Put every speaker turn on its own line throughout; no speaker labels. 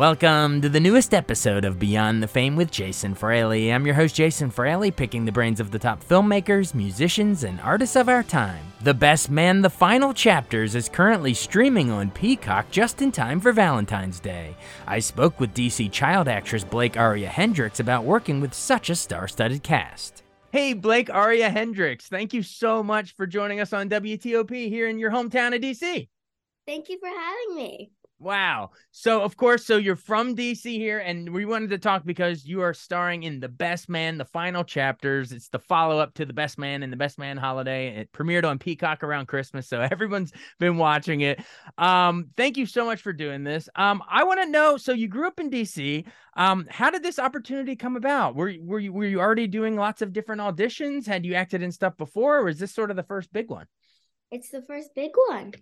Welcome to the newest episode of Beyond the Fame with Jason Fraley. I'm your host, Jason Fraley, picking the brains of the top filmmakers, musicians, and artists of our time. The Best Man, the final chapters, is currently streaming on Peacock just in time for Valentine's Day. I spoke with DC child actress Blake Aria Hendricks about working with such a star studded cast. Hey, Blake Aria Hendricks, thank you so much for joining us on WTOP here in your hometown of DC.
Thank you for having me.
Wow. So, of course, so you're from DC here, and we wanted to talk because you are starring in The Best Man, the final chapters. It's the follow up to The Best Man and The Best Man Holiday. It premiered on Peacock around Christmas, so everyone's been watching it. Um, thank you so much for doing this. Um, I want to know. So, you grew up in DC. Um, how did this opportunity come about? Were were you were you already doing lots of different auditions? Had you acted in stuff before, or is this sort of the first big one?
It's the first big one.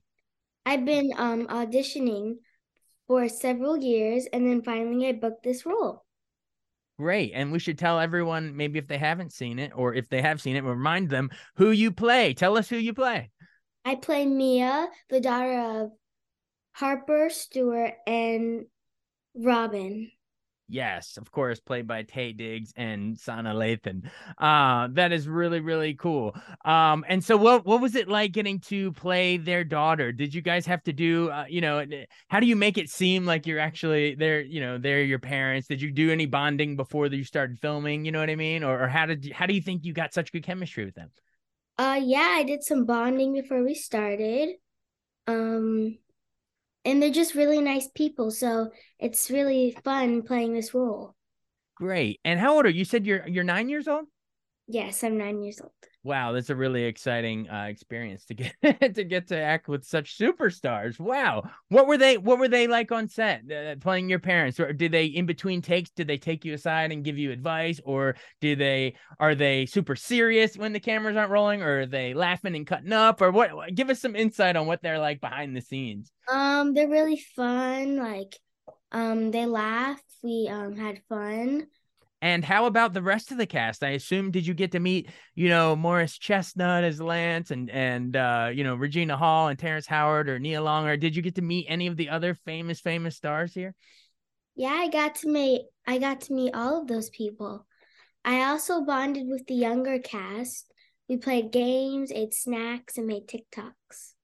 I've been um auditioning for several years and then finally I booked this role.
Great. And we should tell everyone, maybe if they haven't seen it or if they have seen it, remind them who you play. Tell us who you play.
I play Mia, the daughter of Harper Stewart and Robin.
Yes, of course, played by Taye Diggs and Sanaa Lathan. Uh, that is really, really cool. Um, and so what what was it like getting to play their daughter? Did you guys have to do uh, you know, how do you make it seem like you're actually they're, you know, they're your parents? Did you do any bonding before you started filming? You know what I mean? Or, or how did you, how do you think you got such good chemistry with them?
Uh yeah, I did some bonding before we started. Um and they're just really nice people. So it's really fun playing this role.
Great. And how old are you? You said you're you're nine years old.
Yes, I'm nine years old.
Wow, that's a really exciting uh, experience to get to get to act with such superstars. Wow, what were they? What were they like on set uh, playing your parents? Or did they in between takes? Did they take you aside and give you advice, or do they are they super serious when the cameras aren't rolling, or are they laughing and cutting up, or what? Give us some insight on what they're like behind the scenes.
Um, they're really fun. Like, um, they laugh. We um had fun.
And how about the rest of the cast? I assume did you get to meet, you know, Morris Chestnut as Lance and and uh, you know, Regina Hall and Terrence Howard or Nia Long or did you get to meet any of the other famous famous stars here?
Yeah, I got to meet I got to meet all of those people. I also bonded with the younger cast. We played games, ate snacks, and made TikToks.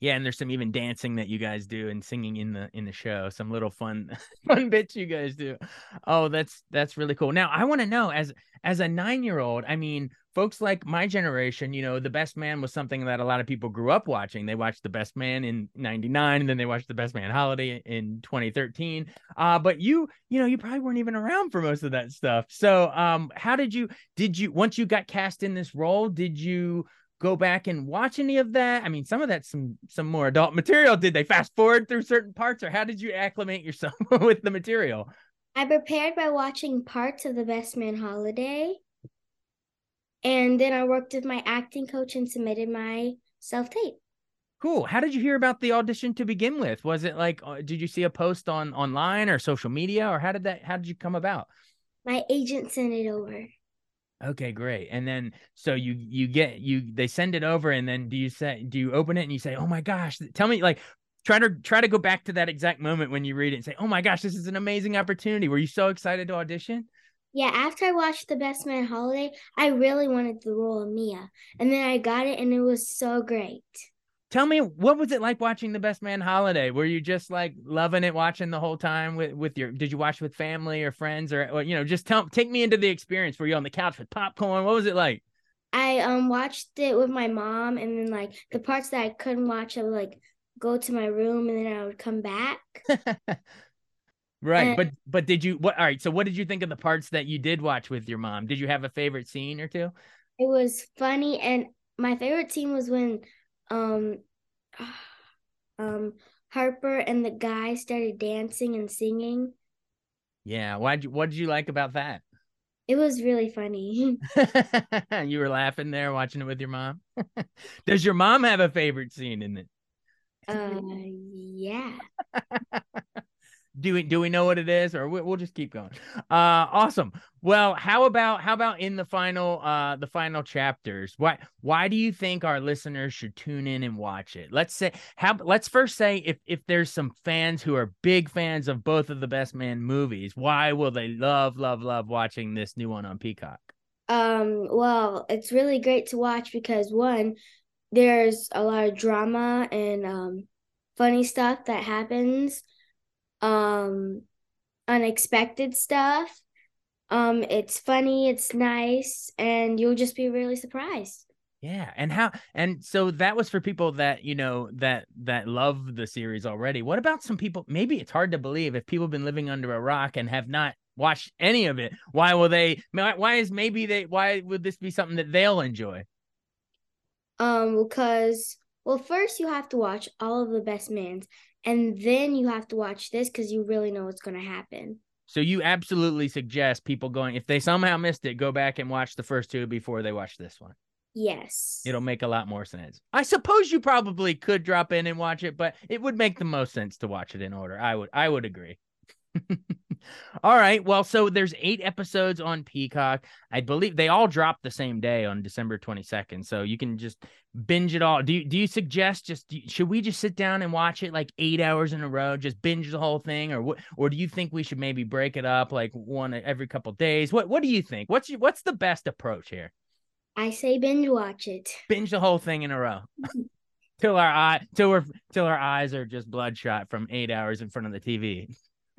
Yeah, and there's some even dancing that you guys do and singing in the in the show. Some little fun fun bits you guys do. Oh, that's that's really cool. Now, I want to know as as a 9-year-old, I mean, folks like my generation, you know, The Best Man was something that a lot of people grew up watching. They watched The Best Man in 99 and then they watched The Best Man Holiday in 2013. Uh but you, you know, you probably weren't even around for most of that stuff. So, um how did you did you once you got cast in this role, did you go back and watch any of that? I mean, some of that's some some more adult material. Did they fast forward through certain parts, or how did you acclimate yourself with the material?
I prepared by watching parts of the Best Man Holiday, and then I worked with my acting coach and submitted my self tape.
Cool. How did you hear about the audition to begin with? Was it like, uh, did you see a post on online or social media, or how did that? How did you come about?
My agent sent it over.
Okay, great. And then so you you get you they send it over and then do you say do you open it and you say, "Oh my gosh, tell me like try to try to go back to that exact moment when you read it and say, "Oh my gosh, this is an amazing opportunity." Were you so excited to audition?
Yeah, after I watched The Best Man Holiday, I really wanted the role of Mia. And then I got it and it was so great.
Tell me what was it like watching The Best Man Holiday? Were you just like loving it watching the whole time with with your did you watch with family or friends or, or you know, just tell take me into the experience. Were you on the couch with popcorn? What was it like?
I um watched it with my mom, and then like the parts that I couldn't watch, I would like go to my room, and then I would come back.
right,
And-
but but did you what all right, so what did you think of the parts that you did watch with your mom? Did you have a favorite scene or two?
It was funny, and my favorite scene was when um um Harper and the guy started dancing and singing.
Yeah, why'd you what did you like about that?
It was really funny.
you were laughing there watching it with your mom. Does your mom have a favorite scene in it?
uh, yeah.
Do we do we know what it is or we, we'll just keep going. Uh awesome. Well how about how about in the final uh the final chapters? Why why do you think our listeners should tune in and watch it? Let's say how let's first say if if there's some fans who are big fans of both of the best man movies why will they love love love watching this new one on peacock?
Um, well, it's really great to watch because one, there's a lot of drama and um funny stuff that happens. Um, unexpected stuff. Um, it's funny, it's nice, and you'll just be really surprised.
Yeah, and how and so that was for people that you know that that love the series already. What about some people? Maybe it's hard to believe if people have been living under a rock and have not watched any of it. Why will they? Why is maybe they? Why would this be something that they'll enjoy?
Um, because well, first you have to watch all of the best mans, and then you have to watch this because you really know what's gonna happen.
So you absolutely suggest people going if they somehow missed it, go back and watch the first two before they watch this one.
Yes.
It'll make a lot more sense. I suppose you probably could drop in and watch it, but it would make the most sense to watch it in order. I would I would agree. all right. Well, so there's eight episodes on Peacock. I believe they all drop the same day on December 22nd. So you can just binge it all. Do you do you suggest just do should we just sit down and watch it like 8 hours in a row, just binge the whole thing or what or do you think we should maybe break it up like one every couple days? What what do you think? What's your, what's the best approach here?
I say binge watch it.
binge the whole thing in a row till our eye till we're till our eyes are just bloodshot from eight hours in front of the TV.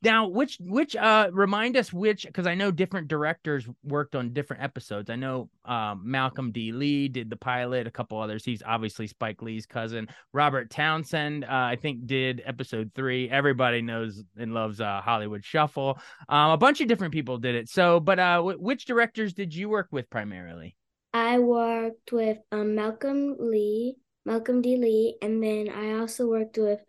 Now, which which uh remind us which because I know different directors worked on different episodes. I know um, Malcolm D. Lee did the pilot, a couple others. He's obviously Spike Lee's cousin. Robert Townsend, uh, I think, did episode three. Everybody knows and loves uh, Hollywood Shuffle. Um, a bunch of different people did it. So, but uh, wh- which directors did you work with primarily?
I worked with um Malcolm Lee, Malcolm D. Lee, and then I also worked with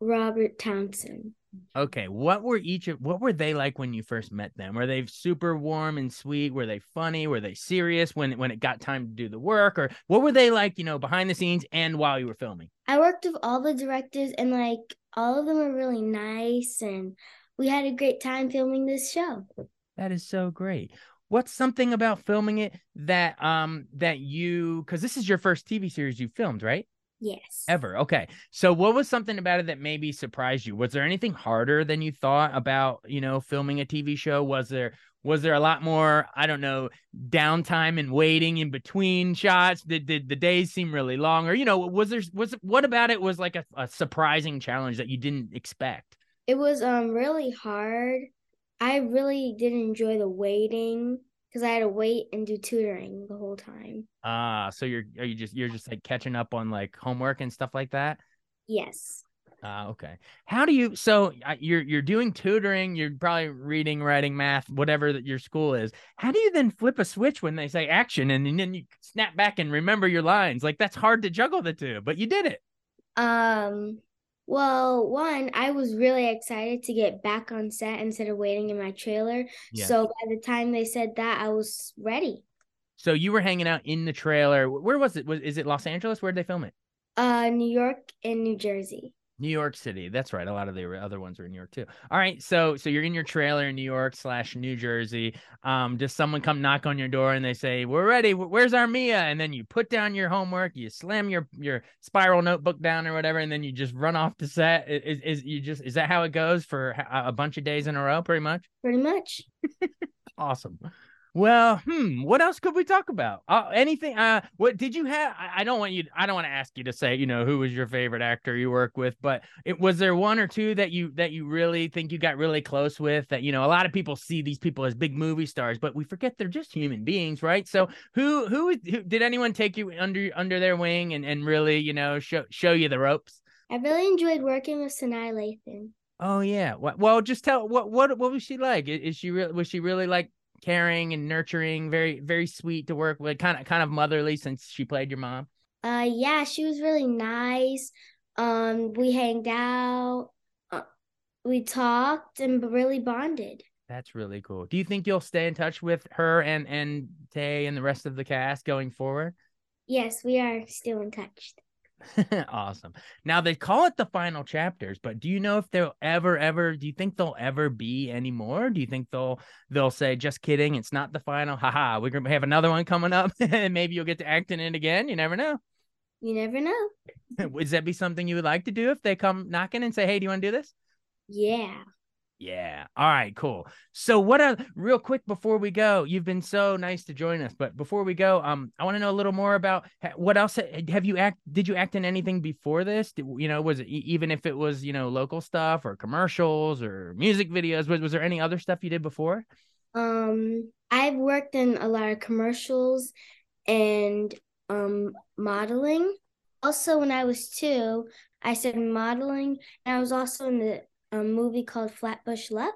Robert Townsend.
Okay, what were each of what were they like when you first met them? Were they super warm and sweet? Were they funny? Were they serious when when it got time to do the work? Or what were they like, you know, behind the scenes and while you were filming?
I worked with all the directors, and like all of them are really nice, and we had a great time filming this show.
That is so great. What's something about filming it that um that you because this is your first TV series you filmed, right?
Yes.
Ever. Okay. So what was something about it that maybe surprised you? Was there anything harder than you thought about, you know, filming a TV show? Was there was there a lot more, I don't know, downtime and waiting in between shots? Did did the days seem really long? Or, you know, was there was what about it was like a, a surprising challenge that you didn't expect?
It was um really hard. I really did enjoy the waiting because I had to wait and do tutoring the whole time.
Ah, so you're are you just you're just like catching up on like homework and stuff like that?
Yes.
Uh, okay. How do you? So you're you're doing tutoring. You're probably reading, writing, math, whatever that your school is. How do you then flip a switch when they say action, and, and then you snap back and remember your lines? Like that's hard to juggle the two, but you did it.
Um, well, one, I was really excited to get back on set instead of waiting in my trailer.
Yeah.
So by the time they said that, I was ready.
So you were hanging out in the trailer. Where was it? Was is it Los Angeles? Where did they film it?
Uh, New York and New Jersey.
New York City. That's right. A lot of the other ones are in New York too. All right. So so you're in your trailer in New York slash New Jersey. Um, does someone come knock on your door and they say, We're ready, where's our Mia? And then you put down your homework, you slam your your spiral notebook down or whatever, and then you just run off to set. Is is you just is that how it goes for a a bunch of days in a row, pretty much?
Pretty much.
Awesome. Well, hmm, what else could we talk about? Uh, anything? Uh, what did you have? I, I don't want you. I don't want to ask you to say, you know, who was your favorite actor you work with, but it was there one or two that you that you really think you got really close with? That you know, a lot of people see these people as big movie stars, but we forget they're just human beings, right? So, who who, who did anyone take you under under their wing and and really, you know, show show you the ropes?
I really enjoyed working with Sanaa Lathan.
Oh yeah. Well, just tell what what what was she like? Is, is she really was she really like caring and nurturing, very very sweet to work with, kind of kind of motherly since she played your mom?
Uh, yeah, she was really nice. Um, we hanged out, uh, we talked, and really bonded.
That's really cool. Do you think you'll stay in touch with her and and Taye and the rest of the cast going forward?
Yes, we are still in touch.
awesome. Now they call it the final chapters, but do you know if they'll ever, ever? Do you think they'll ever be anymore? Do you think they'll they'll say, "Just kidding, it's not the final"? Haha, we're gonna have another one coming up, and maybe you'll get to act in it again. You never know.
You never know.
Would that be something you would like to do if they come knocking and say, "Hey, do you want to do this?"
Yeah.
Yeah. All right, cool. So what a real quick before we go, you've been so nice to join us, but before we go, um I want to know a little more about what else have you act did you act in anything before this? Did, you know, was it even if it was, you know, local stuff or commercials or music videos, was was there any other stuff you did before?
Um I've worked in a lot of commercials and um modeling. Also when I was 2, I started modeling and I was also in the a movie called Flatbush Luck.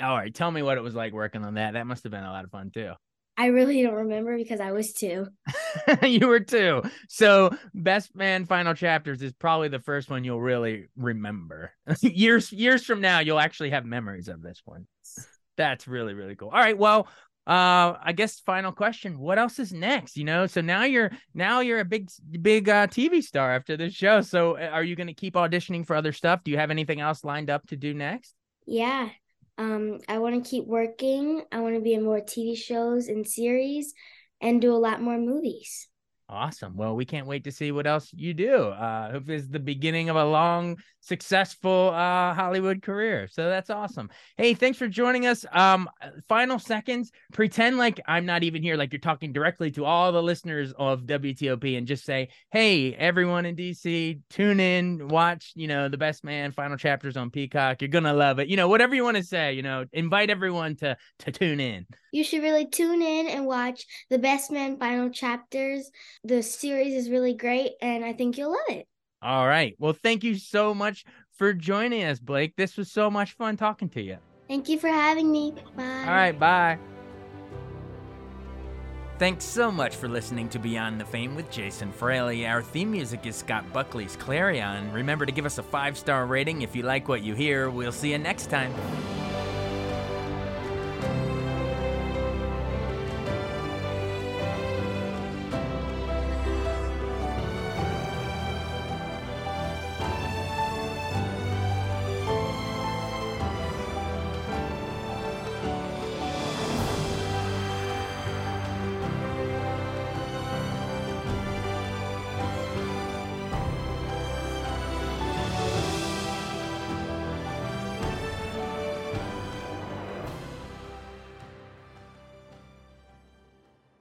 All right, tell me what it was like working on that. That must have been a lot of fun too.
I really don't remember because I was two.
you were two. So, Best Man Final Chapters is probably the first one you'll really remember. years years from now, you'll actually have memories of this one. That's really really cool. All right, well, uh i guess final question what else is next you know? So now you're now you're a big big uh tv star after this show. So uh, are you going to keep auditioning for other stuff? Do you have anything else lined up to do next?
Yeah um i want to keep working. I want to be in more tv shows and series and do a lot more movies
Awesome. Well, we can't wait to see what else you do. Uh, hope this is the beginning of a long, successful uh, Hollywood career. So that's awesome. Hey, thanks for joining us. Um, final seconds. Pretend like I'm not even here. Like you're talking directly to all the listeners of WTOP, and just say, "Hey, everyone in DC, tune in, watch. You know, the Best Man final chapters on Peacock. You're gonna love it. You know, whatever you want to say. You know, invite everyone to to tune in."
You should really tune in and watch the Best Man final chapters. The series is really great, and I think you'll love it.
All right. Well, thank you so much for joining us, Blake. This was so much fun talking to you.
Thank you for having me. Bye.
All right. Bye. Thanks so much for listening to Beyond the Fame with Jason Fraley. Our theme music is Scott Buckley's Clarion. Remember to give us a five star rating if you like what you hear. We'll see you next time.